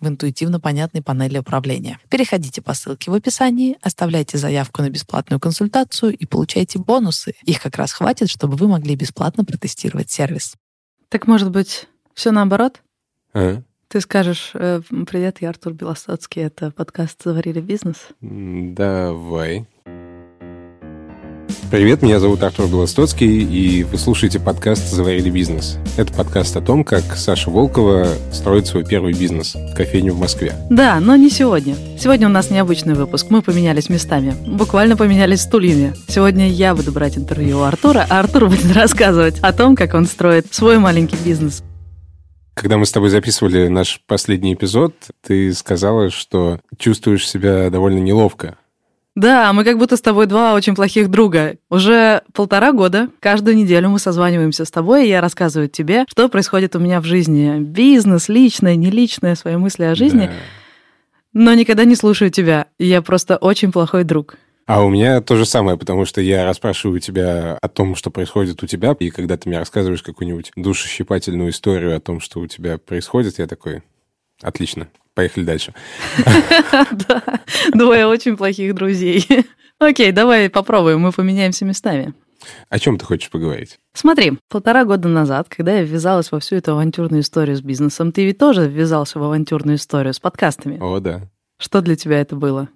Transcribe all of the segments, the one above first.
в интуитивно понятной панели управления. Переходите по ссылке в описании, оставляйте заявку на бесплатную консультацию и получайте бонусы. Их как раз хватит, чтобы вы могли бесплатно протестировать сервис. Так может быть, все наоборот? А? Ты скажешь, э, привет, я Артур Белостоцкий, это подкаст «Заварили бизнес». Давай. Привет, меня зовут Артур Белостоцкий, и вы слушаете подкаст «Заварили бизнес». Это подкаст о том, как Саша Волкова строит свой первый бизнес – кофейню в Москве. Да, но не сегодня. Сегодня у нас необычный выпуск. Мы поменялись местами. Буквально поменялись стульями. Сегодня я буду брать интервью у Артура, а Артур будет рассказывать о том, как он строит свой маленький бизнес. Когда мы с тобой записывали наш последний эпизод, ты сказала, что чувствуешь себя довольно неловко да, мы как будто с тобой два очень плохих друга. Уже полтора года, каждую неделю мы созваниваемся с тобой, и я рассказываю тебе, что происходит у меня в жизни. Бизнес, личное, не личное, свои мысли о жизни. Да. Но никогда не слушаю тебя. Я просто очень плохой друг. А у меня то же самое, потому что я расспрашиваю тебя о том, что происходит у тебя, и когда ты мне рассказываешь какую-нибудь душещипательную историю о том, что у тебя происходит, я такой, отлично, Поехали дальше. Да, двое очень плохих друзей. Окей, давай попробуем, мы поменяемся местами. О чем ты хочешь поговорить? Смотри, полтора года назад, когда я ввязалась во всю эту авантюрную историю с бизнесом, ты ведь тоже ввязался в авантюрную историю с подкастами. О, да. Что для тебя это было?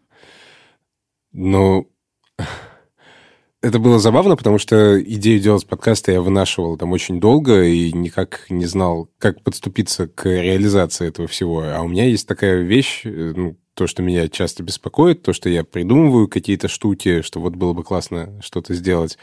Ну, это было забавно, потому что идею делать подкасты я вынашивал там очень долго и никак не знал, как подступиться к реализации этого всего. А у меня есть такая вещь, э, ну, то, что меня часто беспокоит, то, что я придумываю какие-то штуки, что вот было бы классно что-то сделать,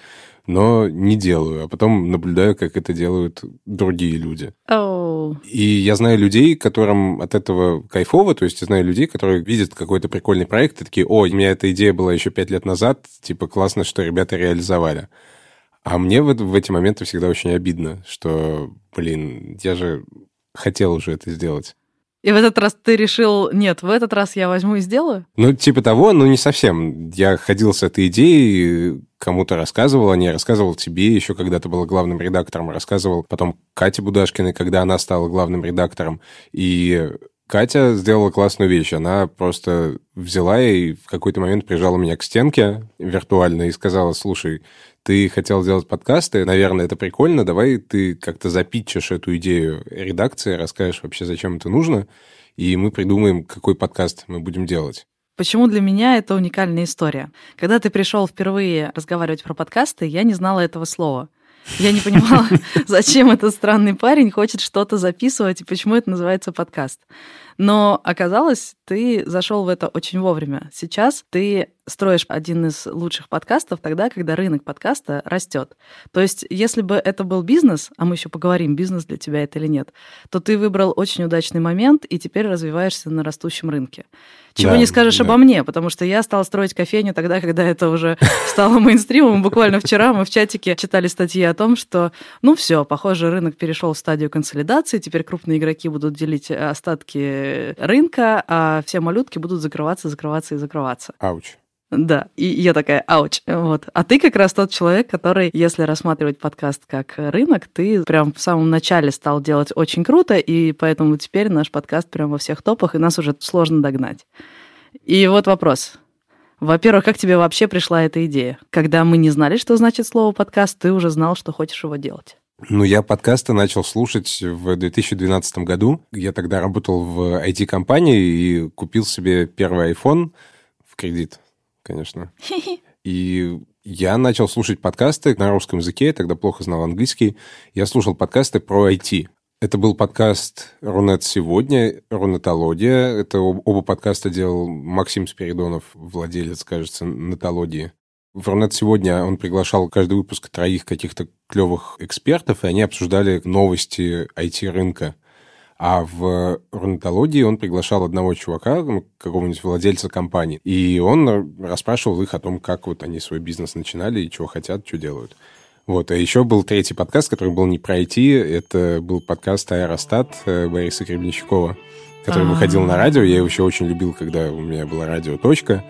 но не делаю, а потом наблюдаю, как это делают другие люди. Oh. И я знаю людей, которым от этого кайфово, то есть я знаю людей, которые видят какой-то прикольный проект и такие, о, у меня эта идея была еще пять лет назад, типа классно, что ребята реализовали. А мне в, в эти моменты всегда очень обидно, что, блин, я же хотел уже это сделать. И в этот раз ты решил, нет, в этот раз я возьму и сделаю? Ну, типа того, но не совсем. Я ходил с этой идеей, кому-то рассказывал о ней, рассказывал тебе еще, когда ты был главным редактором, рассказывал потом Кате Будашкиной, когда она стала главным редактором. И Катя сделала классную вещь. Она просто взяла и в какой-то момент прижала меня к стенке виртуально и сказала, слушай, ты хотел сделать подкасты, наверное, это прикольно, давай ты как-то запитчешь эту идею редакции, расскажешь вообще, зачем это нужно, и мы придумаем, какой подкаст мы будем делать. Почему для меня это уникальная история? Когда ты пришел впервые разговаривать про подкасты, я не знала этого слова. Я не понимала, зачем этот странный парень хочет что-то записывать и почему это называется подкаст. Но оказалось, ты зашел в это очень вовремя. Сейчас ты строишь один из лучших подкастов тогда, когда рынок подкаста растет. То есть, если бы это был бизнес, а мы еще поговорим, бизнес для тебя это или нет, то ты выбрал очень удачный момент и теперь развиваешься на растущем рынке. Чего да, не скажешь да. обо мне, потому что я стала строить кофейню тогда, когда это уже стало мейнстримом. Буквально вчера мы в чатике читали статьи о том, что, ну все, похоже, рынок перешел в стадию консолидации, теперь крупные игроки будут делить остатки рынка, а все малютки будут закрываться, закрываться и закрываться. Ауч. Да, и я такая, ауч, вот. А ты как раз тот человек, который, если рассматривать подкаст как рынок, ты прям в самом начале стал делать очень круто, и поэтому теперь наш подкаст прям во всех топах, и нас уже сложно догнать. И вот вопрос. Во-первых, как тебе вообще пришла эта идея? Когда мы не знали, что значит слово подкаст, ты уже знал, что хочешь его делать. Ну, я подкасты начал слушать в 2012 году. Я тогда работал в IT-компании и купил себе первый iPhone в кредит конечно. И я начал слушать подкасты на русском языке, я тогда плохо знал английский. Я слушал подкасты про IT. Это был подкаст «Рунет сегодня», «Рунетология». Это оба подкаста делал Максим Спиридонов, владелец, кажется, «Нетологии». В «Рунет сегодня» он приглашал каждый выпуск троих каких-то клевых экспертов, и они обсуждали новости IT-рынка. А в рунетологии он приглашал одного чувака, ну, какого-нибудь владельца компании, и он расспрашивал их о том, как вот они свой бизнес начинали и чего хотят, что делают. Вот, а еще был третий подкаст, который был не про IT, это был подкаст «Аэростат» э, Бориса Гребенщикова, который А-а-а. выходил на радио. Я его еще очень любил, когда у меня была радио «Точка».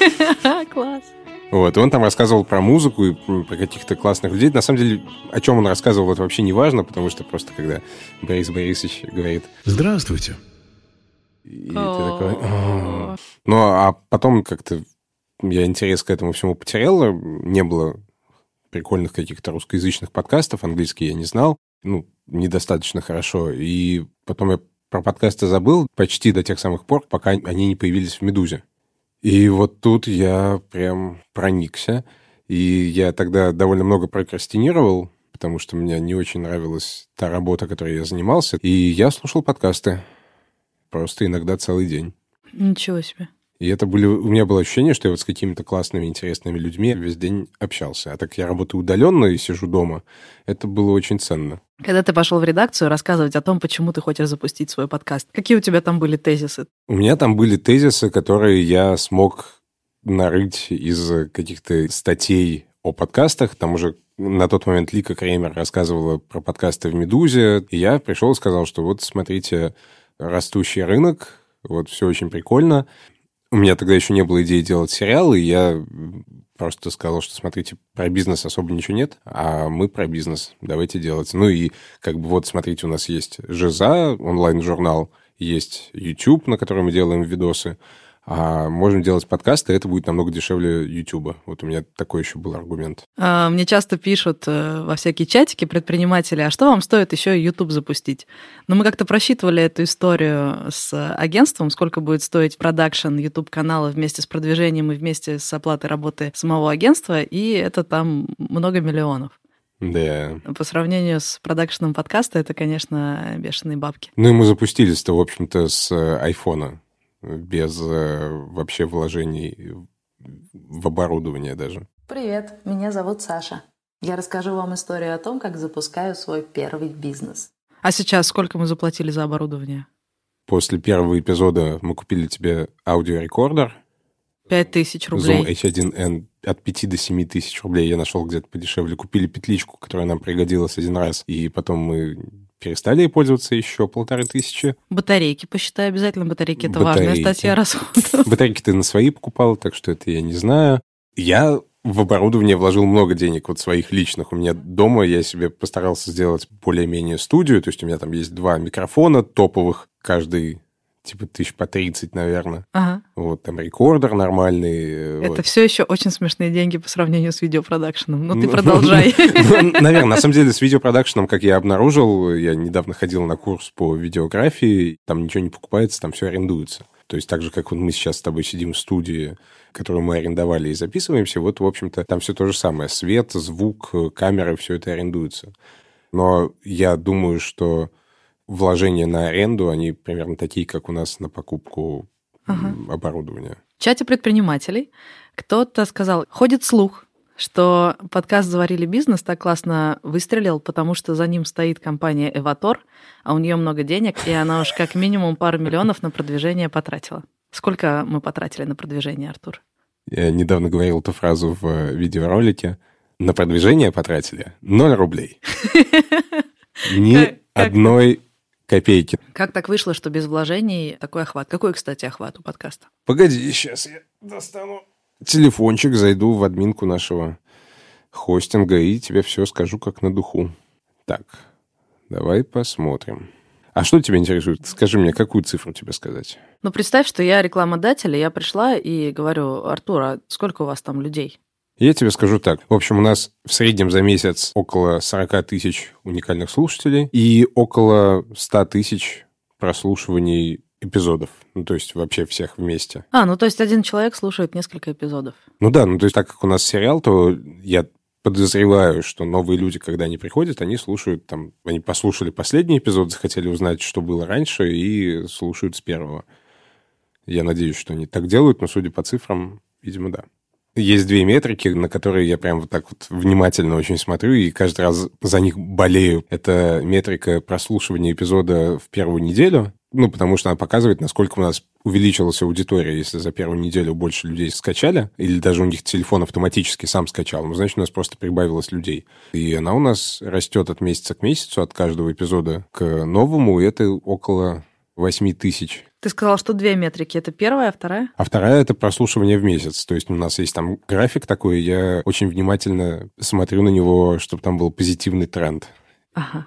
Класс. Вот, и он там рассказывал про музыку и про каких-то классных людей. На самом деле, о чем он рассказывал, это вообще не важно, потому что просто когда Борис Борисович говорит «Здравствуйте», и ты такой... Ну, а потом как-то я интерес к этому всему потерял, не было прикольных каких-то русскоязычных подкастов, английский я не знал, ну, недостаточно хорошо. И потом я про подкасты забыл почти до тех самых пор, пока они не появились в «Медузе». И вот тут я прям проникся. И я тогда довольно много прокрастинировал, потому что мне не очень нравилась та работа, которой я занимался. И я слушал подкасты. Просто иногда целый день. Ничего себе. И это были... У меня было ощущение, что я вот с какими-то классными, интересными людьми весь день общался. А так я работаю удаленно и сижу дома. Это было очень ценно. Когда ты пошел в редакцию рассказывать о том, почему ты хочешь запустить свой подкаст, какие у тебя там были тезисы? У меня там были тезисы, которые я смог нарыть из каких-то статей о подкастах. Там уже на тот момент Лика Кремер рассказывала про подкасты в «Медузе». И я пришел и сказал, что вот смотрите, растущий рынок, вот все очень прикольно. У меня тогда еще не было идеи делать сериалы, и я просто сказал, что, смотрите, про бизнес особо ничего нет, а мы про бизнес, давайте делать. Ну и как бы вот, смотрите, у нас есть Жиза, онлайн-журнал, есть YouTube, на котором мы делаем видосы, а можем делать подкасты, это будет намного дешевле YouTube. Вот у меня такой еще был аргумент. А, мне часто пишут э, во всякие чатики предприниматели, а что вам стоит еще YouTube запустить? Но мы как-то просчитывали эту историю с агентством, сколько будет стоить продакшн YouTube-канала вместе с продвижением и вместе с оплатой работы самого агентства, и это там много миллионов. Да. По сравнению с продакшеном подкаста, это, конечно, бешеные бабки. Ну и мы запустились-то, в общем-то, с э, айфона без э, вообще вложений в оборудование даже. Привет, меня зовут Саша. Я расскажу вам историю о том, как запускаю свой первый бизнес. А сейчас сколько мы заплатили за оборудование? После первого эпизода мы купили тебе аудиорекордер. Пять тысяч рублей. Zoom H1N от 5 до 7 тысяч рублей я нашел где-то подешевле. Купили петличку, которая нам пригодилась один раз, и потом мы перестали пользоваться еще полторы тысячи. Батарейки посчитай обязательно. Батарейки – это Батарейки. важная статья расходов. Батарейки ты на свои покупал, так что это я не знаю. Я в оборудование вложил много денег, вот своих личных. У меня дома я себе постарался сделать более-менее студию, то есть у меня там есть два микрофона топовых, каждый типа тысяч по 30, наверное. Ага. Вот там рекордер нормальный. Э, Это вот. все еще очень смешные деньги по сравнению с видеопродакшеном. Ну, ты ну, продолжай. Ну, наверное, на самом деле с видеопродакшеном, как я обнаружил, я недавно ходил на курс по видеографии, там ничего не покупается, там все арендуется. То есть так же, как вот мы сейчас с тобой сидим в студии, которую мы арендовали и записываемся, вот, в общем-то, там все то же самое. Свет, звук, камеры, все это арендуется. Но я думаю, что вложения на аренду, они примерно такие, как у нас на покупку ага. оборудования. В чате предпринимателей кто-то сказал, ходит слух, что подкаст «Заварили бизнес» так классно выстрелил, потому что за ним стоит компания «Эватор», а у нее много денег, и она уж как минимум пару миллионов на продвижение потратила. Сколько мы потратили на продвижение, Артур? Я недавно говорил эту фразу в видеоролике. На продвижение потратили 0 рублей. Ни одной копейки. Как так вышло, что без вложений такой охват? Какой, кстати, охват у подкаста? Погоди, сейчас я достану телефончик, зайду в админку нашего хостинга и тебе все скажу как на духу. Так, давай посмотрим. А что тебя интересует? Скажи мне, какую цифру тебе сказать? Ну, представь, что я рекламодатель, и я пришла и говорю, Артур, а сколько у вас там людей? Я тебе скажу так. В общем, у нас в среднем за месяц около 40 тысяч уникальных слушателей и около 100 тысяч прослушиваний эпизодов. Ну, то есть вообще всех вместе. А, ну то есть один человек слушает несколько эпизодов. Ну да, ну то есть так как у нас сериал, то я подозреваю, что новые люди, когда они приходят, они слушают там, они послушали последний эпизод, захотели узнать, что было раньше, и слушают с первого. Я надеюсь, что они так делают, но судя по цифрам, видимо, да. Есть две метрики, на которые я прям вот так вот внимательно очень смотрю и каждый раз за них болею. Это метрика прослушивания эпизода в первую неделю, ну, потому что она показывает, насколько у нас увеличилась аудитория, если за первую неделю больше людей скачали, или даже у них телефон автоматически сам скачал, ну, значит, у нас просто прибавилось людей. И она у нас растет от месяца к месяцу, от каждого эпизода к новому, и это около 8 тысяч ты сказал, что две метрики. Это первая, а вторая? А вторая — это прослушивание в месяц. То есть у нас есть там график такой, я очень внимательно смотрю на него, чтобы там был позитивный тренд. Ага.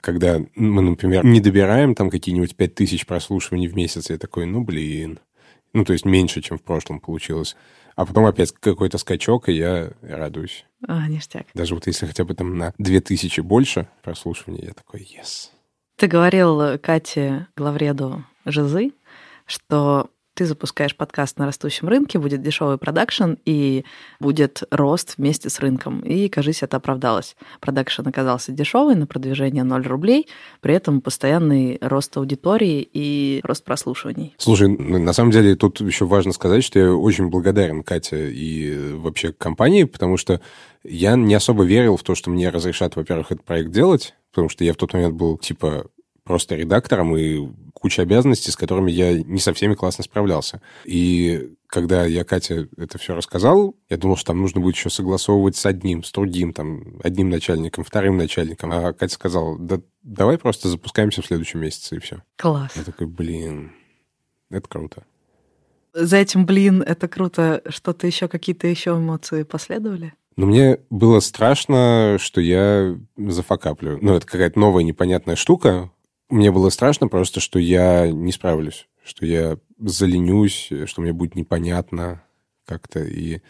Когда мы, например, не добираем там какие-нибудь пять тысяч прослушиваний в месяц, я такой, ну, блин. Ну, то есть меньше, чем в прошлом получилось. А потом опять какой-то скачок, и я радуюсь. А, ништяк. Даже вот если хотя бы там на две тысячи больше прослушиваний, я такой, yes. Ты говорил Кате Главреду Жизы, что ты запускаешь подкаст на растущем рынке, будет дешевый продакшн и будет рост вместе с рынком. И, кажись, это оправдалось. Продакшн оказался дешевый, на продвижение 0 рублей, при этом постоянный рост аудитории и рост прослушиваний. Слушай, на самом деле тут еще важно сказать, что я очень благодарен Кате и вообще компании, потому что я не особо верил в то, что мне разрешат, во-первых, этот проект делать, потому что я в тот момент был типа просто редактором и куча обязанностей, с которыми я не со всеми классно справлялся. И когда я Кате это все рассказал, я думал, что там нужно будет еще согласовывать с одним, с другим, там, одним начальником, вторым начальником. А Катя сказала, да давай просто запускаемся в следующем месяце, и все. Класс. Я такой, блин, это круто. За этим, блин, это круто. Что-то еще, какие-то еще эмоции последовали? Но мне было страшно, что я зафакаплю. Ну, это какая-то новая непонятная штука, мне было страшно просто, что я не справлюсь, что я заленюсь, что мне будет непонятно как-то. И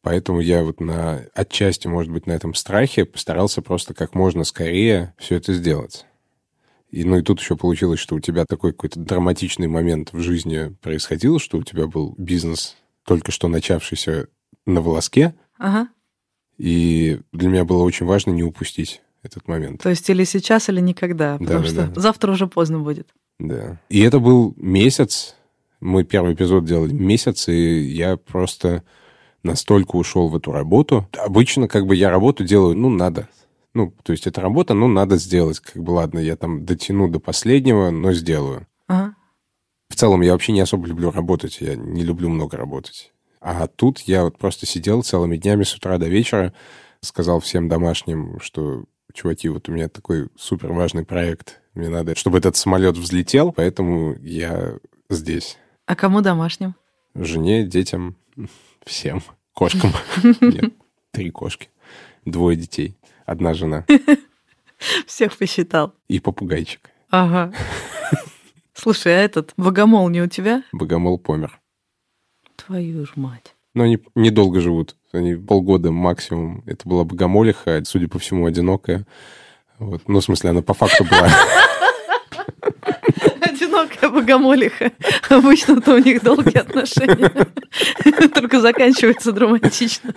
поэтому я вот на отчасти, может быть, на этом страхе постарался просто как можно скорее все это сделать. И, ну и тут еще получилось, что у тебя такой какой-то драматичный момент в жизни происходил, что у тебя был бизнес, только что начавшийся на волоске. Ага. И для меня было очень важно не упустить этот момент. То есть или сейчас, или никогда, потому да, что да. завтра уже поздно будет. Да. И это был месяц, мы первый эпизод делали месяц, и я просто настолько ушел в эту работу. Обычно как бы я работу делаю, ну, надо. Ну, то есть это работа, ну, надо сделать. Как бы, ладно, я там дотяну до последнего, но сделаю. Ага. В целом я вообще не особо люблю работать, я не люблю много работать. А тут я вот просто сидел целыми днями с утра до вечера, сказал всем домашним, что чуваки, вот у меня такой супер важный проект, мне надо, чтобы этот самолет взлетел, поэтому я здесь. А кому домашним? Жене, детям, всем. Кошкам. Нет, три кошки. Двое детей. Одна жена. Всех посчитал. И попугайчик. Ага. Слушай, а этот богомол не у тебя? Богомол помер. Твою ж мать. Но они недолго живут. Они полгода максимум. Это была богомолиха, судя по всему, одинокая. Вот. Ну, в смысле, она по факту была... Одинокая богомолиха. Обычно-то у них долгие отношения. Только заканчивается драматично.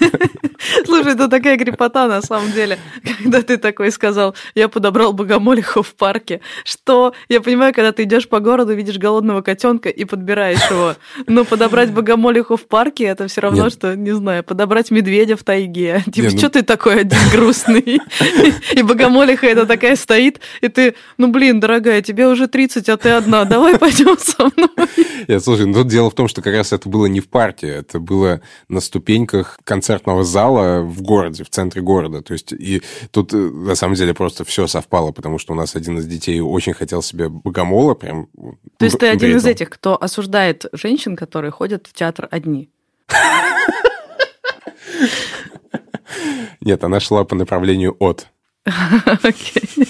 Слушай, это такая крепота на самом деле, когда ты такой сказал, я подобрал богомолиху в парке. Что? Я понимаю, когда ты идешь по городу, видишь голодного котенка и подбираешь его. Но подобрать богомолиху в парке это все равно, Нет. что, не знаю, подобрать медведя в тайге. Типа, Нет, ну... что ты такой один грустный? И богомолиха это такая стоит, и ты, ну блин, дорогая, тебе уже 30, а ты одна, давай пойдем со мной. Нет, слушай, ну тут дело в том, что как раз это было не в парке, это было на ступеньках концертного зала в городе, в центре города. То есть и тут э, на самом деле просто все совпало, потому что у нас один из детей очень хотел себе богомола, прям. То есть ты один из этих, кто осуждает женщин, которые ходят в театр одни? Нет, она шла по направлению от. Окей.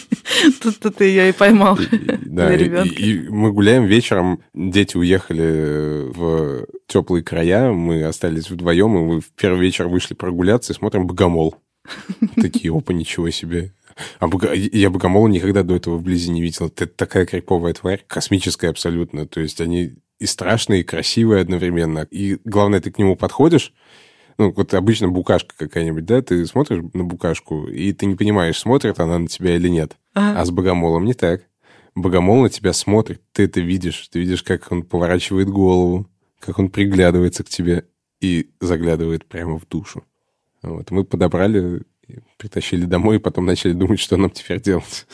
Тут ты ее и поймал. Да, и мы гуляем вечером, дети уехали в теплые края, мы остались вдвоем, и мы в первый вечер вышли прогуляться и смотрим «Богомол». Такие, опа, ничего себе. А бога... я богомола никогда до этого вблизи не видел. Это такая криповая тварь, космическая абсолютно. То есть они и страшные, и красивые одновременно. И главное, ты к нему подходишь, Ну, вот обычно букашка какая-нибудь, да, ты смотришь на букашку, и ты не понимаешь, смотрит она на тебя или нет. Ага. А с богомолом не так. Богомол на тебя смотрит, ты это видишь. Ты видишь, как он поворачивает голову, как он приглядывается к тебе и заглядывает прямо в душу. Вот. Мы подобрали, притащили домой, и потом начали думать, что нам теперь делать.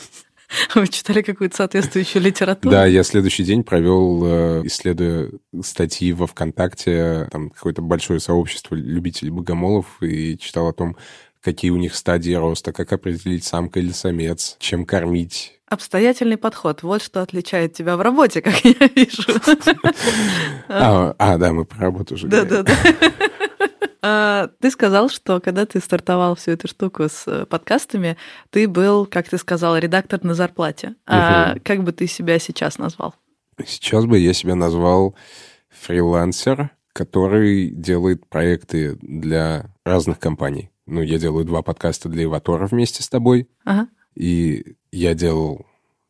Вы читали какую-то соответствующую литературу? Да, я следующий день провел, э, исследуя статьи во ВКонтакте, там какое-то большое сообщество любителей богомолов, и читал о том, какие у них стадии роста, как определить самка или самец, чем кормить. Обстоятельный подход. Вот что отличает тебя в работе, как я вижу. А, а да, мы про работу уже говорим. Да-да-да. А, Ты сказал, что когда ты стартовал всю эту штуку с э, подкастами, ты был, как ты сказал, редактор на зарплате. А Мгм. как бы ты себя сейчас назвал? Сейчас бы я себя назвал фрилансер, который делает проекты для разных компаний. Ну, я делаю два подкаста для Иватора вместе с тобой, Ага. и я делал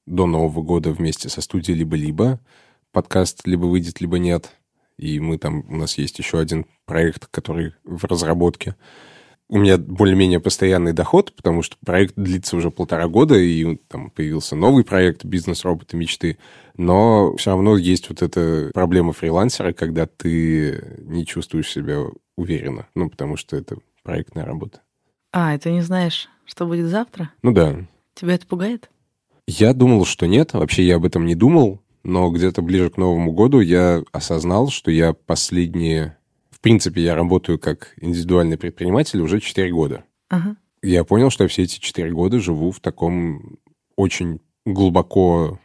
до Нового года вместе со студией «Либо-либо» подкаст «Либо выйдет, либо нет». И мы там, у нас есть еще один проект, который в разработке. У меня более-менее постоянный доход, потому что проект длится уже полтора года, и там появился новый проект «Бизнес-роботы мечты». Но все равно есть вот эта проблема фрилансера, когда ты не чувствуешь себя уверенно. Ну, потому что это проектная работа. А, и ты не знаешь, что будет завтра? Ну да, Тебя это пугает? Я думал, что нет. Вообще я об этом не думал. Но где-то ближе к Новому году я осознал, что я последние... В принципе, я работаю как индивидуальный предприниматель уже 4 года. Ага. Я понял, что я все эти 4 года живу в таком очень глубоко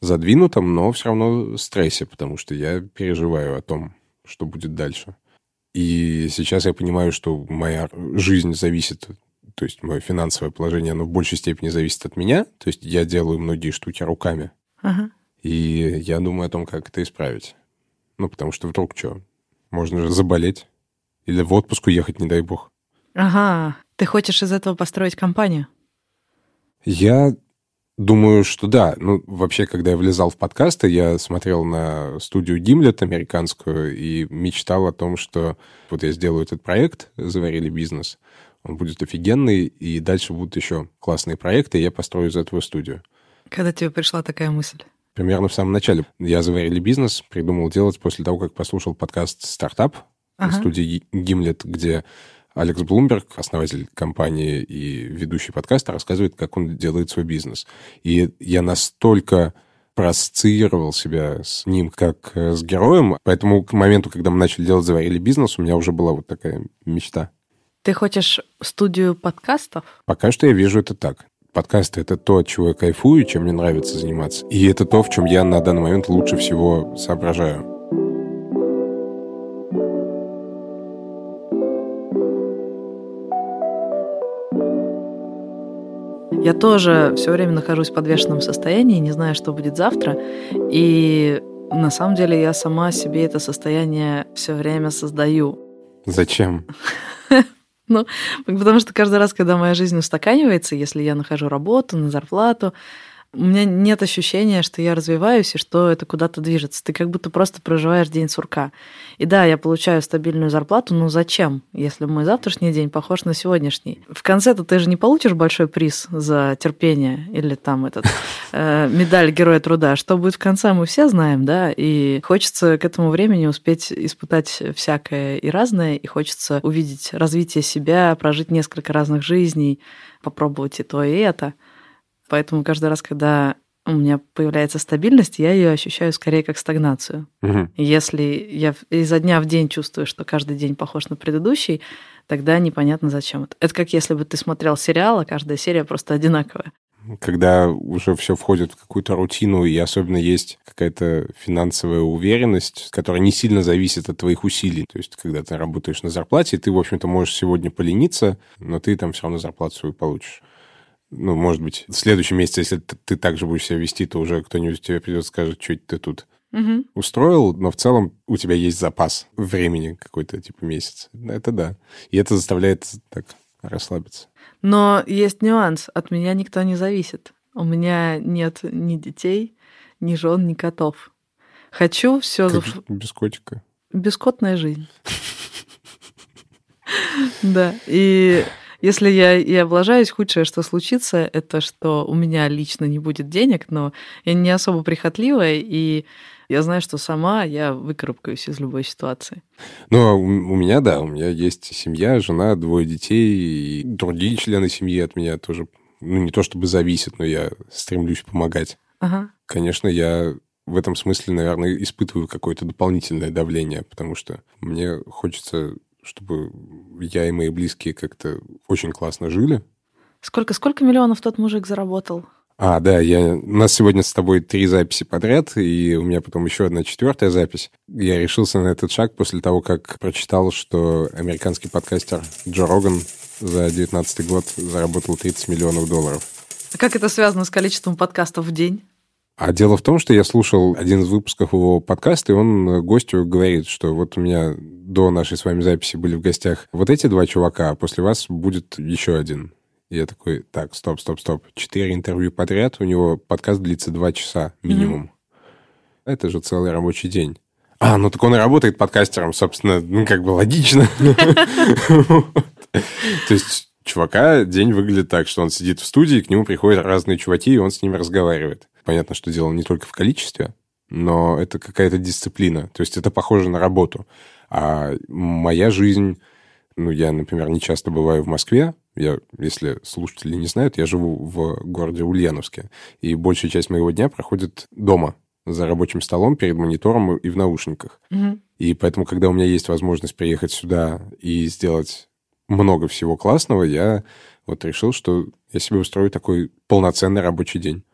задвинутом, но все равно стрессе, потому что я переживаю о том, что будет дальше. И сейчас я понимаю, что моя жизнь зависит, то есть мое финансовое положение, оно в большей степени зависит от меня. То есть я делаю многие штуки руками. Ага. И я думаю о том, как это исправить. Ну, потому что вдруг что? Можно же заболеть. Или в отпуск уехать, не дай бог. Ага. Ты хочешь из этого построить компанию? Я думаю, что да. Ну, вообще, когда я влезал в подкасты, я смотрел на студию Гимлет американскую и мечтал о том, что вот я сделаю этот проект «Заварили бизнес», он будет офигенный, и дальше будут еще классные проекты, и я построю из этого студию. Когда тебе пришла такая мысль? Примерно в самом начале. Я «Заварили бизнес» придумал делать после того, как послушал подкаст «Стартап» Ага. студии Гимлет, где Алекс Блумберг, основатель компании и ведущий подкаста, рассказывает, как он делает свой бизнес. И я настолько проассоциировал себя с ним как э, с героем, поэтому к моменту, когда мы начали делать «Заварили бизнес», у меня уже была вот такая мечта. Ты хочешь студию подкастов? Пока что я вижу это так. Подкасты — это то, от чего я кайфую, чем мне нравится заниматься. И это то, в чем я на данный момент лучше всего соображаю. Я тоже все время нахожусь в подвешенном состоянии, не знаю, что будет завтра. И на самом деле я сама себе это состояние все время создаю. Зачем? Потому что каждый раз, когда моя жизнь устаканивается, если я нахожу работу на зарплату, у меня нет ощущения, что я развиваюсь и что это куда-то движется. Ты как будто просто проживаешь день сурка. И да, я получаю стабильную зарплату, но зачем, если мой завтрашний день похож на сегодняшний? В конце-то ты же не получишь большой приз за терпение или там этот э, медаль Героя Труда. Что будет в конце, мы все знаем, да, и хочется к этому времени успеть испытать всякое и разное, и хочется увидеть развитие себя, прожить несколько разных жизней, попробовать и то, и это. Поэтому каждый раз, когда у меня появляется стабильность, я ее ощущаю скорее как стагнацию. Мгм. Если я изо дня в день чувствую, что каждый день похож на предыдущий, тогда непонятно зачем это. Это как если бы ты смотрел сериал, а каждая серия просто одинаковая. Когда уже все входит в какую-то рутину, и особенно есть какая-то финансовая уверенность, которая не сильно зависит от твоих усилий. То есть, когда ты работаешь на зарплате, ты, в общем-то, можешь сегодня полениться, но ты там все равно зарплату свою получишь. Ну, может быть, в следующем месяце, если ты, ты так же будешь себя вести, то уже кто-нибудь тебе придет и скажет, что ты тут Мгм. устроил, но в целом у тебя есть запас времени какой-то, типа месяц. Это да. И это заставляет так расслабиться. Но есть нюанс. От меня никто не зависит. У меня нет ни детей, ни жен, ни котов. Хочу все Как же без котика. бескотная жизнь. Да, и если я и облажаюсь, худшее, что случится, это что у меня лично не будет денег, но я не особо прихотливая, и я знаю, что сама я выкарабкаюсь из любой ситуации. Ну, у меня, да, у меня есть семья, жена, двое детей, и другие члены семьи от меня тоже, ну, не то чтобы зависят, но я стремлюсь помогать. Ага. Конечно, я в этом смысле, наверное, испытываю какое-то дополнительное давление, потому что мне хочется, чтобы я и мои близкие как-то очень классно жили. Сколько, сколько миллионов тот мужик заработал? А, да, я... у нас сегодня с тобой три записи подряд, и у меня потом еще одна четвертая запись. Я решился на этот шаг после того, как прочитал, что американский подкастер Джо Роган за 2019 год заработал 30 миллионов долларов. А как это связано с количеством подкастов в день? А дело в том, что я слушал один из выпусков его подкаста, и он гостю говорит, что вот у меня до нашей с вами записи были в гостях вот эти два чувака, а после вас будет еще один. И я такой, так, стоп, стоп, стоп. Четыре интервью подряд, у него подкаст длится два часа минимум. Mm-hmm. Это же целый рабочий день. А, ну так он и работает подкастером, собственно, ну как бы логично. То есть чувака день выглядит так, что он сидит в студии, к нему приходят разные чуваки, и он с ними разговаривает. Понятно, что дело не только в количестве, но это какая-то дисциплина. То есть это похоже на работу. А моя жизнь... Ну, я, например, не часто бываю в Москве. Я, если слушатели не знают, я живу в городе Ульяновске. И большая часть моего дня проходит дома, за рабочим столом, перед монитором и в наушниках. Угу. И поэтому, когда у меня есть возможность приехать сюда и сделать много всего классного, я вот решил, что я себе устрою такой полноценный рабочий день.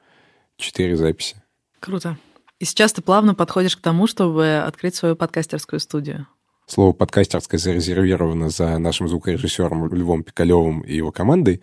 Четыре записи. Круто. И сейчас ты плавно подходишь к тому, чтобы открыть свою подкастерскую студию. Слово «подкастерское» зарезервировано за нашим звукорежиссером Львом Пикалевым и его командой.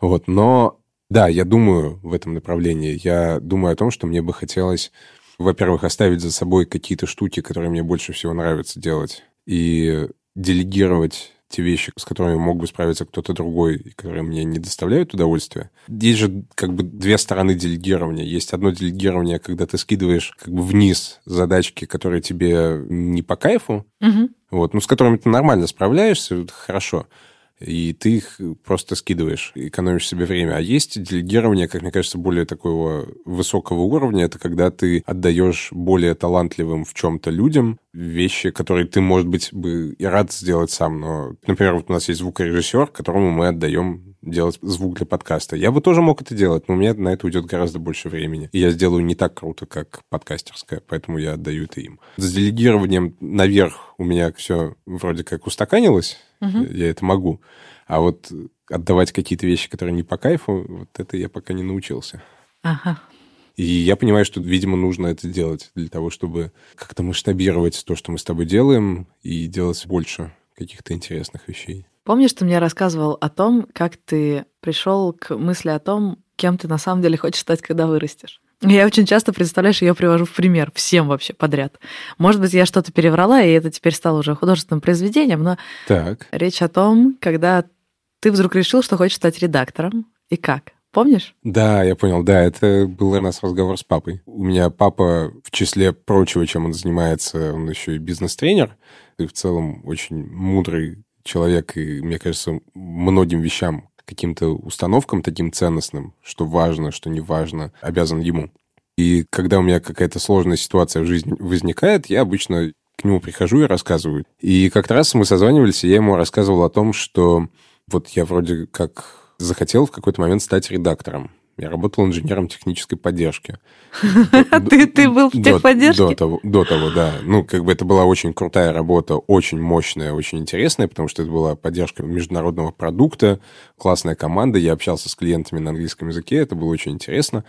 Вот, но да, я думаю в этом направлении. Я думаю о том, что мне бы хотелось, во-первых, оставить за собой какие-то штуки, которые мне больше всего нравится делать, и делегировать те вещи, с которыми мог бы справиться кто-то другой, и которые мне не доставляют удовольствия. Есть же как бы две стороны делегирования. Есть одно делегирование, когда ты скидываешь как бы вниз задачки, которые тебе не по кайфу, угу. вот, ну, с которыми ты нормально справляешься, это хорошо и ты их просто скидываешь, экономишь себе время. А есть делегирование, как мне кажется, более такого высокого уровня. Это когда ты отдаешь более талантливым в чем-то людям вещи, которые ты, может быть, бы и рад сделать сам. Но, например, вот у нас есть звукорежиссер, которому мы отдаем делать звук для подкаста. Я бы тоже мог это делать, но у меня на это уйдет гораздо больше времени. И я сделаю не так круто, как подкастерская, поэтому я отдаю это им. С делегированием наверх у меня все вроде как устаканилось, угу. я это могу. А вот отдавать какие-то вещи, которые не по кайфу, вот это я пока не научился. Ага. И я понимаю, что, видимо, нужно это делать для того, чтобы как-то масштабировать то, что мы с тобой делаем, и делать больше каких-то интересных вещей. Помнишь, ты мне рассказывал о том, как ты пришел к мысли о том, кем ты на самом деле хочешь стать, когда вырастешь? Я очень часто, представляешь, ее привожу в пример всем вообще подряд. Может быть, я что-то переврала, и это теперь стало уже художественным произведением, но так. речь о том, когда ты вдруг решил, что хочешь стать редактором, и как? Помнишь? Да, я понял. Да, это был у нас разговор с папой. У меня папа, в числе прочего, чем он занимается, он еще и бизнес-тренер, и в целом очень мудрый человек, и, мне кажется, многим вещам, каким-то установкам таким ценностным, что важно, что не важно, обязан ему. И когда у меня какая-то сложная ситуация в жизни возникает, я обычно к нему прихожу и рассказываю. И как-то раз мы созванивались, и я ему рассказывал о том, что вот я вроде как захотел в какой-то момент стать редактором. Я работал инженером технической поддержки. Ты, ты был в техподдержке? До того, до того, да. Ну, как бы это была очень крутая работа, очень мощная, очень интересная, потому что это была поддержка международного продукта, классная команда, я общался с клиентами на английском языке, это было очень интересно.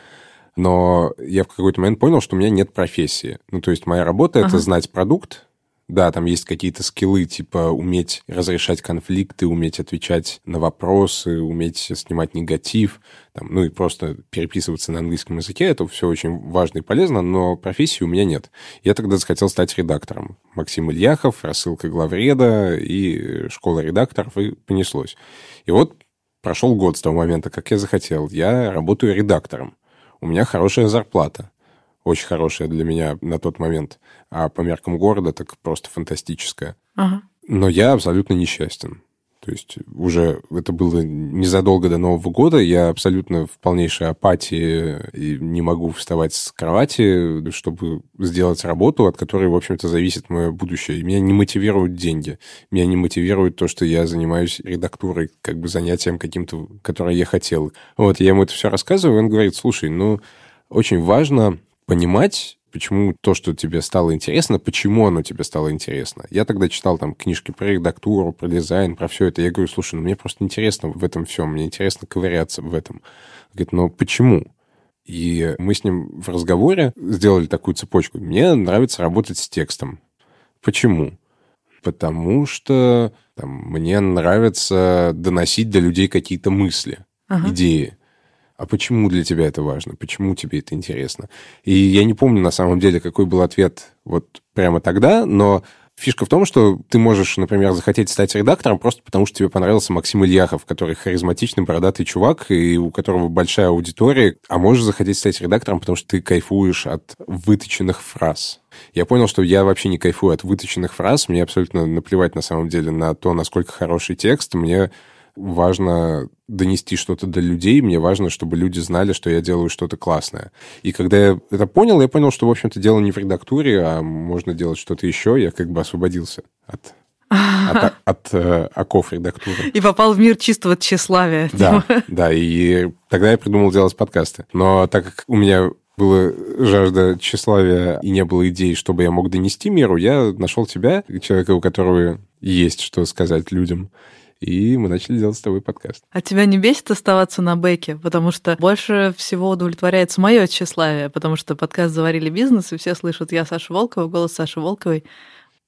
Но я в какой-то момент понял, что у меня нет профессии. Ну, то есть моя работа — это знать продукт, да, там есть какие-то скиллы, типа уметь разрешать конфликты, уметь отвечать на вопросы, уметь снимать негатив, там, ну и просто переписываться на английском языке. Это все очень важно и полезно, но профессии у меня нет. Я тогда захотел стать редактором. Максим Ильяхов, рассылка главреда и школа редакторов, и понеслось. И вот прошел год с того момента, как я захотел. Я работаю редактором. У меня хорошая зарплата очень хорошая для меня на тот момент, а по меркам города так просто фантастическая. Ага. Но я абсолютно несчастен. То есть уже это было незадолго до Нового года, я абсолютно в полнейшей апатии и не могу вставать с кровати, чтобы сделать работу, от которой, в общем-то, зависит мое будущее. И меня не мотивируют деньги, меня не мотивирует то, что я занимаюсь редактурой, как бы занятием каким-то, которое я хотел. Вот, я ему это все рассказываю, и он говорит, слушай, ну, очень важно понимать, почему то, что тебе стало интересно, почему оно тебе стало интересно. Я тогда читал там книжки про редактуру, про дизайн, про все это. Я говорю, слушай, ну мне просто интересно в этом всем, мне интересно ковыряться в этом. Говорит, но почему? И мы с ним в разговоре сделали такую цепочку. Мне нравится работать с текстом. Почему? Потому что там, мне нравится доносить до людей какие-то мысли, ага. идеи а почему для тебя это важно? Почему тебе это интересно? И я не помню на самом деле, какой был ответ вот прямо тогда, но Фишка в том, что ты можешь, например, захотеть стать редактором просто потому, что тебе понравился Максим Ильяхов, который харизматичный, бородатый чувак, и у которого большая аудитория, а можешь захотеть стать редактором, потому что ты кайфуешь от выточенных фраз. Я понял, что я вообще не кайфую от выточенных фраз, мне абсолютно наплевать на самом деле на то, насколько хороший текст, мне важно донести что-то до людей, мне важно, чтобы люди знали, что я делаю что-то классное. И когда я это понял, я понял, что, в общем-то, дело не в редактуре, а можно делать что-то еще. Я как бы освободился от от, от э, оков редактуры. И попал в мир чистого тщеславия. Да, да, и тогда я придумал делать подкасты. Но так как у меня была жажда тщеславия и не было идей, чтобы я мог донести миру, я нашел тебя, человека, у которого есть что сказать людям и мы начали делать с тобой подкаст. А тебя не бесит оставаться на бэке? Потому что больше всего удовлетворяется мое тщеславие, потому что подкаст «Заварили бизнес», и все слышат «Я Саша Волкова», голос Саши Волковой.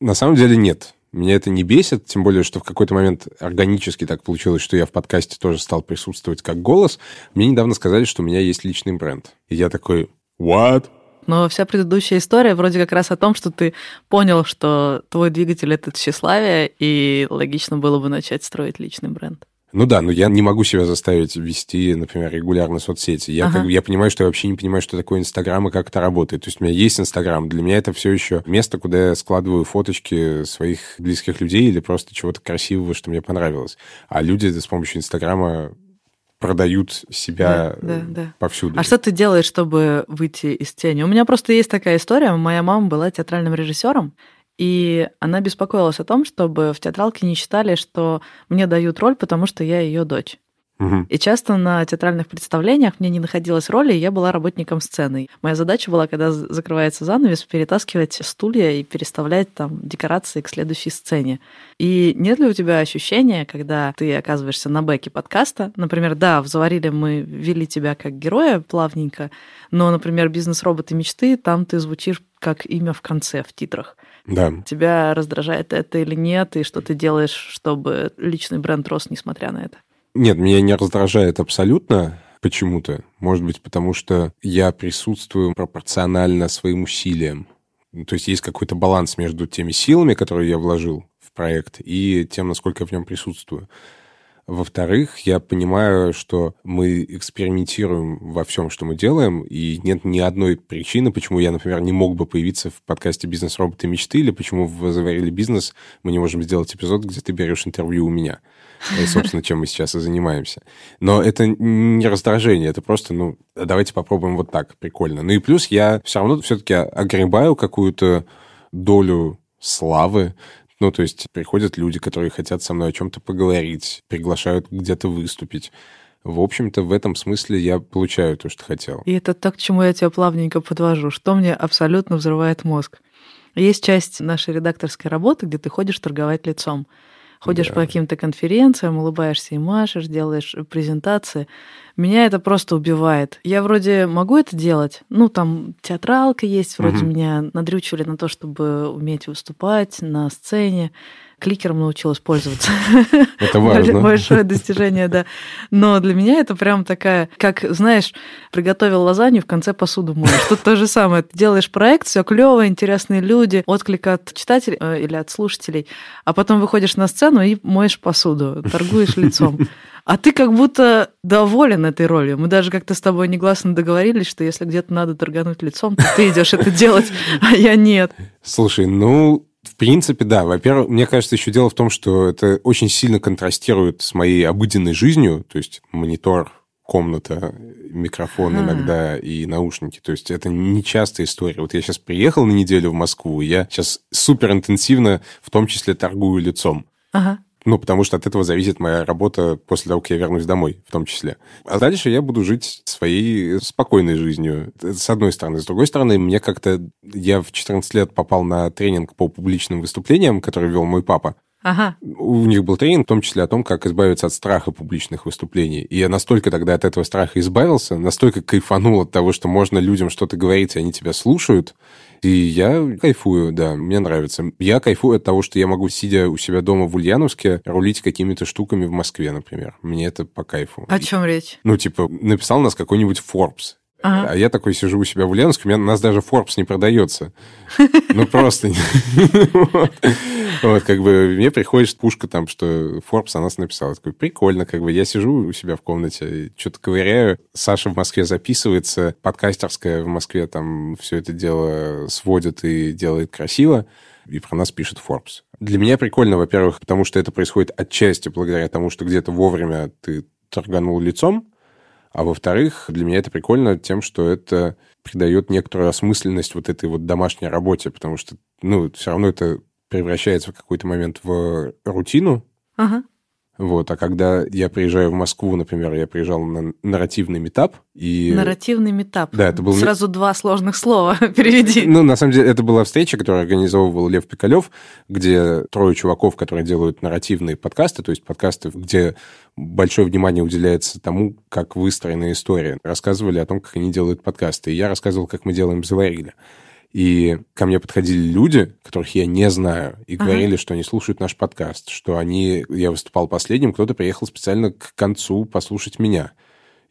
На самом деле нет. Меня это не бесит, тем более, что в какой-то момент органически так получилось, что я в подкасте тоже стал присутствовать как голос. Мне недавно сказали, что у меня есть личный бренд. И я такой, what? Но вся предыдущая история вроде как раз о том, что ты понял, что твой двигатель — это тщеславие, и логично было бы начать строить личный бренд. Ну да, но я не могу себя заставить вести, например, регулярно соцсети. Я, ага. как, я понимаю, что я вообще не понимаю, что такое Инстаграм и как это работает. То есть у меня есть Инстаграм. Для меня это все еще место, куда я складываю фоточки своих близких людей или просто чего-то красивого, что мне понравилось. А люди с помощью Инстаграма продают себя да, да, да. повсюду. А что ты делаешь, чтобы выйти из тени? У меня просто есть такая история. Моя мама была театральным режиссером, и она беспокоилась о том, чтобы в театралке не считали, что мне дают роль, потому что я ее дочь. Угу. И часто на театральных представлениях мне не находилось роли, и я была работником сцены. Моя задача была, когда закрывается занавес, перетаскивать стулья и переставлять там декорации к следующей сцене. И нет ли у тебя ощущения, когда ты оказываешься на бэке подкаста, например, да, в «Заварили» мы ввели тебя как героя плавненько, но, например, «Бизнес-роботы мечты», там ты звучишь как имя в конце, в титрах. Да. Тебя раздражает это или нет, и что ты делаешь, чтобы личный бренд рос, несмотря на это? Нет, меня не раздражает абсолютно почему-то. Может быть, потому что я присутствую пропорционально своим усилиям. То есть есть какой-то баланс между теми силами, которые я вложил в проект, и тем, насколько я в нем присутствую. Во-вторых, я понимаю, что мы экспериментируем во всем, что мы делаем, и нет ни одной причины, почему я, например, не мог бы появиться в подкасте «Бизнес-роботы мечты», или почему в «Заварили бизнес» мы не можем сделать эпизод, где ты берешь интервью у меня. Собственно, чем мы сейчас и занимаемся. Но это не раздражение, это просто, ну, давайте попробуем вот так, прикольно. Ну и плюс я все равно все-таки огребаю какую-то долю славы, ну, то есть приходят люди, которые хотят со мной о чем-то поговорить, приглашают где-то выступить. В общем-то, в этом смысле я получаю то, что хотел. И это то, к чему я тебя плавненько подвожу, что мне абсолютно взрывает мозг. Есть часть нашей редакторской работы, где ты ходишь торговать лицом. Ходишь да. по каким-то конференциям, улыбаешься и машешь, делаешь презентации. Меня это просто убивает. Я вроде могу это делать. Ну, там театралка есть, вроде угу. меня надрючивали на то, чтобы уметь выступать на сцене кликером научилась пользоваться. Это важно. Большое достижение, да. Но для меня это прям такая, как, знаешь, приготовил лазанью, в конце посуду моешь. Тут то же самое. Ты делаешь проект, все клево, интересные люди, отклик от читателей э, или от слушателей, а потом выходишь на сцену и моешь посуду, торгуешь лицом. А ты как будто доволен этой ролью. Мы даже как-то с тобой негласно договорились, что если где-то надо торгануть лицом, то ты идешь это делать, а я нет. Слушай, ну, В принципе, да. Во-первых, мне кажется, еще дело в том, что это очень сильно контрастирует с моей обыденной жизнью. То есть монитор, комната, микрофон Ага. иногда и наушники. То есть это не частая история. Вот я сейчас приехал на неделю в Москву, и я сейчас супер интенсивно, в том числе, торгую лицом. Ага. Ну, потому что от этого зависит моя работа после того, как я вернусь домой, в том числе. А дальше я буду жить своей спокойной жизнью, с одной стороны. С другой стороны, мне как-то... Я в 14 лет попал на тренинг по публичным выступлениям, который вел мой папа. Ага. У них был тренинг, в том числе о том, как избавиться от страха публичных выступлений. И я настолько тогда от этого страха избавился, настолько кайфанул от того, что можно людям что-то говорить, и они тебя слушают. И я кайфую, да, мне нравится. Я кайфую от того, что я могу, сидя у себя дома в Ульяновске, рулить какими-то штуками в Москве, например. Мне это по кайфу. О чем речь? Ну, типа, написал нас какой-нибудь Forbes. Ага. А я такой сижу у себя в Ульяновске, у меня, у нас даже Forbes не продается. Ну, просто. Вот, как бы мне приходит пушка там, что Forbes о нас написал. Я такой, прикольно, как бы я сижу у себя в комнате, что-то ковыряю. Саша в Москве записывается, подкастерская в Москве там все это дело сводит и делает красиво. И про нас пишет Forbes. Для меня прикольно, во-первых, потому что это происходит отчасти благодаря тому, что где-то вовремя ты торганул лицом, а во-вторых, для меня это прикольно тем, что это придает некоторую осмысленность вот этой вот домашней работе, потому что, ну, все равно это превращается в какой-то момент в рутину, Ага. Вот, а когда я приезжаю в Москву, например, я приезжал на нарративный метап, и... Нарративный метап. Да, это был Сразу два сложных слова переведи. Ну, на самом деле, это была встреча, которую организовывал Лев Пикалев, где трое чуваков, которые делают нарративные подкасты, то есть подкасты, где большое внимание уделяется тому, как выстроена история. Рассказывали о том, как они делают подкасты. И я рассказывал, как мы делаем «Заварили». И ко мне подходили люди, которых я не знаю, и говорили, что они слушают наш подкаст, что они... Я выступал последним, кто-то приехал специально к концу послушать меня.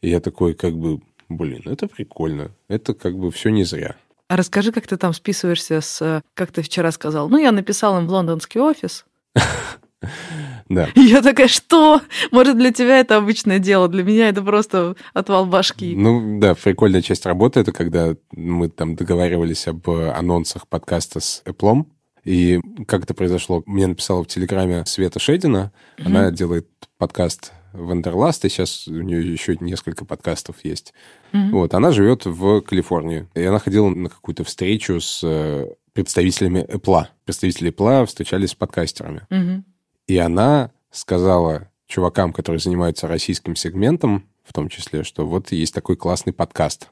И я такой, как бы, блин, это прикольно. Это как бы все не зря. А расскажи, как ты там списываешься с... Как ты вчера сказал? Ну, я написал им в лондонский офис. Да. Я такая, что? Может, для тебя это обычное дело, для меня это просто отвал башки. Ну да, прикольная часть работы это когда мы там договаривались об э, анонсах подкаста с Apple. И как это произошло? Мне написала в Телеграме Света Шедина. Она делает подкаст Wanderlust, и сейчас у нее еще несколько подкастов есть. Мгм. Вот, она живет в Калифорнии. И она ходила на какую-то встречу с э, представителями Apple. Представители Apple встречались с подкастерами. Мгм. И она сказала чувакам, которые занимаются российским сегментом, в том числе, что вот есть такой классный подкаст.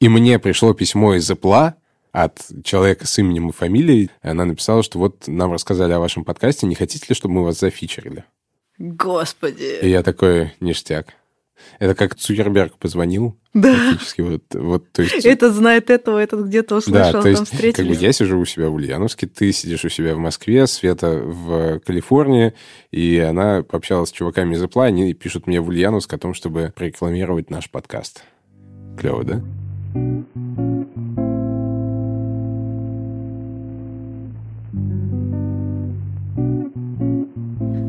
И мне пришло письмо из Apple от человека с именем и фамилией. И она написала, что вот нам рассказали о вашем подкасте, не хотите ли, чтобы мы вас зафичерили? И Господи. я такой, ништяк. Это как Цукерберг позвонил. Да. Практически вот, вот, то есть... Этот знает этого, этот где-то услышал, Да, то там есть, как бы встретились. я сижу у себя в Ульяновске, ты сидишь у себя в Москве, Света в Калифорнии, и она пообщалась с чуваками из Apple, они пишут мне в Ульяновск о том, чтобы прорекламировать наш подкаст. Клево, да?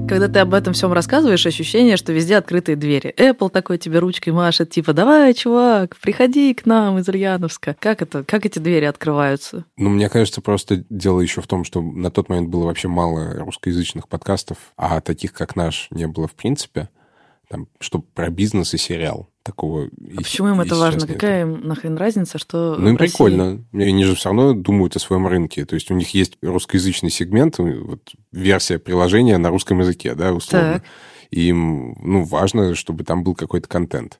Когда ты об этом всем рассказываешь, ощущение, что везде открытые двери. Apple такой тебе ручкой машет, типа, давай, чувак, приходи к нам из Ульяновска. Как это, как эти двери открываются? Ну, мне кажется, просто дело еще в том, что на тот момент было вообще мало русскоязычных подкастов, а таких, как наш, не было в принципе. Там, что про бизнес и сериал. Такого А почему им это важно? Какая им нахрен разница, что Ну, им России- прикольно. И Они же все равно думают о своем рынке. То есть у них есть русскоязычный сегмент, вот, версия приложения на русском языке, да, условно. Так. И им ну, важно, чтобы там был какой-то контент.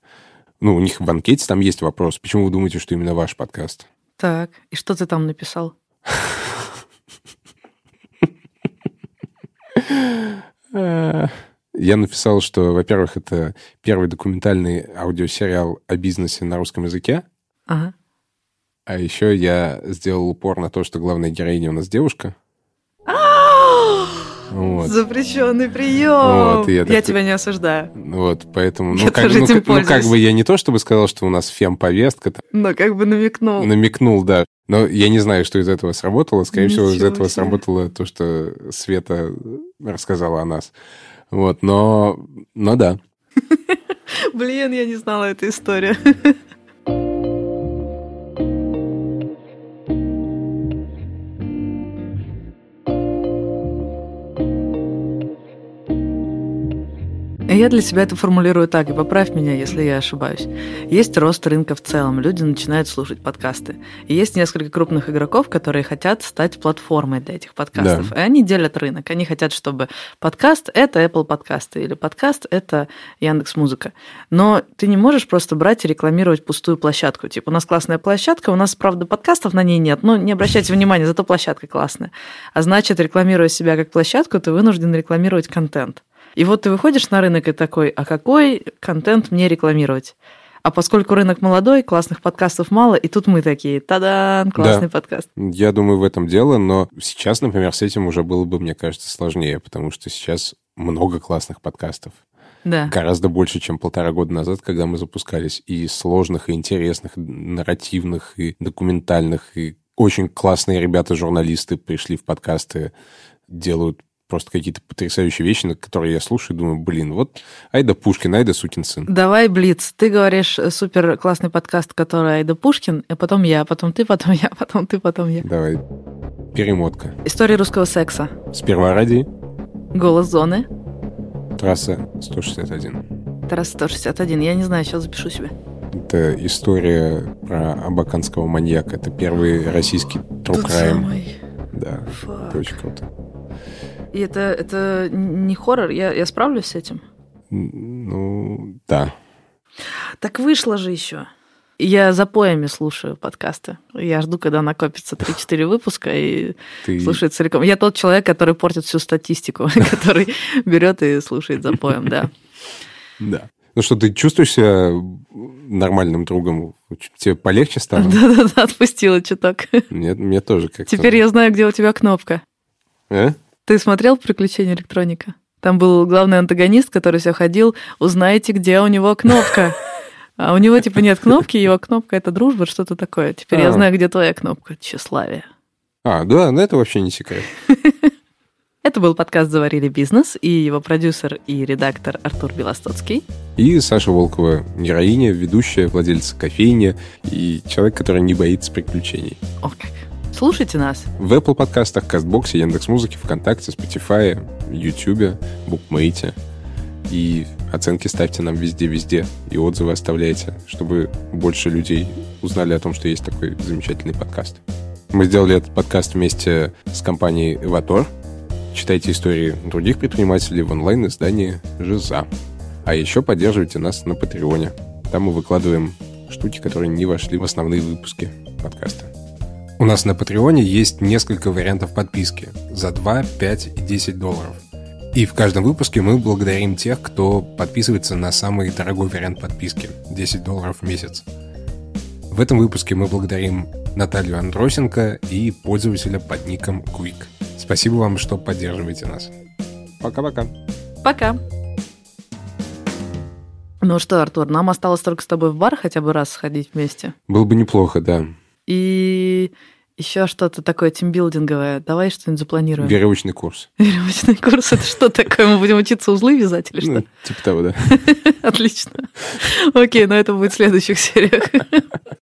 Ну, у них в анкете там есть вопрос, почему вы думаете, что именно ваш подкаст? Так, и что ты там написал? Я написал, что, во-первых, это первый документальный аудиосериал о бизнесе на русском языке, Ага. а еще я сделал упор на то, что главная героиня у нас девушка. Вот. Запрещенный прием. Вот, я я такой- тебя не осуждаю. Вот, поэтому, Я ну, как, тоже ну, этим ну, как бы я не то чтобы сказал, что у нас фем-повестка, там, Но как бы намекнул. намекнул, да. Но я не знаю, что из этого сработало. Скорее всего, из Ничего этого себе. сработало то, что Света рассказала о нас. Вот, но, но да. Блин, я не знала эту историю. Я для себя это формулирую так, и поправь меня, если я ошибаюсь. Есть рост рынка в целом, люди начинают слушать подкасты. И есть несколько крупных игроков, которые хотят стать платформой для этих подкастов. Да. И они делят рынок. Они хотят, чтобы подкаст – это Apple подкасты, или подкаст – это Яндекс Музыка. Но ты не можешь просто брать и рекламировать пустую площадку. Типа, у нас классная площадка, у нас, правда, подкастов на ней нет, но не обращайте внимания, зато площадка классная. А значит, рекламируя себя как площадку, ты вынужден рекламировать контент. И вот ты выходишь на рынок и такой, а какой контент мне рекламировать? А поскольку рынок молодой, классных подкастов мало, и тут мы такие, та-дам, классный да. подкаст. Я думаю, в этом дело, но сейчас, например, с этим уже было бы, мне кажется, сложнее, потому что сейчас много классных подкастов. Да. Гораздо больше, чем полтора года назад, когда мы запускались. И сложных, и интересных, и нарративных, и документальных, и очень классные ребята-журналисты пришли в подкасты, делают просто какие-то потрясающие вещи, на которые я слушаю и думаю, блин, вот Айда Пушкин, Айда сукин сын. Давай, Блиц, ты говоришь э, супер классный подкаст, который Айда Пушкин, а потом я, потом ты, потом я, потом ты, потом я. Давай. Перемотка. История русского секса. Сперва ради. Голос зоны. Трасса 161. Трасса 161. Я не знаю, сейчас запишу себе. Это история про абаканского маньяка. Это первый российский true crime. Да, Фак. это очень круто. И это, это не хоррор? Я, я справлюсь с этим? Ну, да. Так вышло же еще. Я за поями слушаю подкасты. Я жду, когда накопится 3-4 выпуска и Ты... слушает целиком. Я тот человек, который портит всю статистику, который берет и слушает за поем, да. Да. Ну что, ты чувствуешь себя нормальным другом? Тебе полегче стало? Да-да-да, отпустила чуток. Нет, мне тоже как-то. Теперь я знаю, где у тебя кнопка. А? Ты смотрел «Приключения электроника»? Там был главный антагонист, который все ходил, узнайте, где у него кнопка. А у него, типа, нет кнопки, его кнопка — это дружба, что-то такое. Теперь а. я знаю, где твоя кнопка, тщеславие. А, да, ну это вообще не секрет. Это был подкаст «Заварили бизнес» и его продюсер и редактор Артур Белостоцкий. И Саша Волкова, героиня, ведущая, владельца кофейни и человек, который не боится приключений. О, как. Слушайте нас. В Apple подкастах, Кастбоксе, Яндекс.Музыке, ВКонтакте, Spotify, YouTube, Букмейте. И оценки ставьте нам везде-везде. И отзывы оставляйте, чтобы больше людей узнали о том, что есть такой замечательный подкаст. Мы сделали этот подкаст вместе с компанией Эватор. Читайте истории других предпринимателей в онлайн-издании «Жиза». А еще поддерживайте нас на Патреоне. Там мы выкладываем штуки, которые не вошли в основные выпуски подкаста. У нас на Патреоне есть несколько вариантов подписки за 2, 5 и 10 долларов. И в каждом выпуске мы благодарим тех, кто подписывается на самый дорогой вариант подписки – 10 долларов в месяц. В этом выпуске мы благодарим Наталью Андросенко и пользователя под ником Quick. Спасибо вам, что поддерживаете нас. Пока-пока. Пока. Ну что, Артур, нам осталось только с тобой в бар хотя бы раз сходить вместе. Было бы неплохо, да и еще что-то такое тимбилдинговое. Давай что-нибудь запланируем. Веревочный курс. Веревочный курс это что такое? Мы будем учиться узлы вязать или ну, что? типа того, да. Отлично. Окей, но это будет в следующих сериях.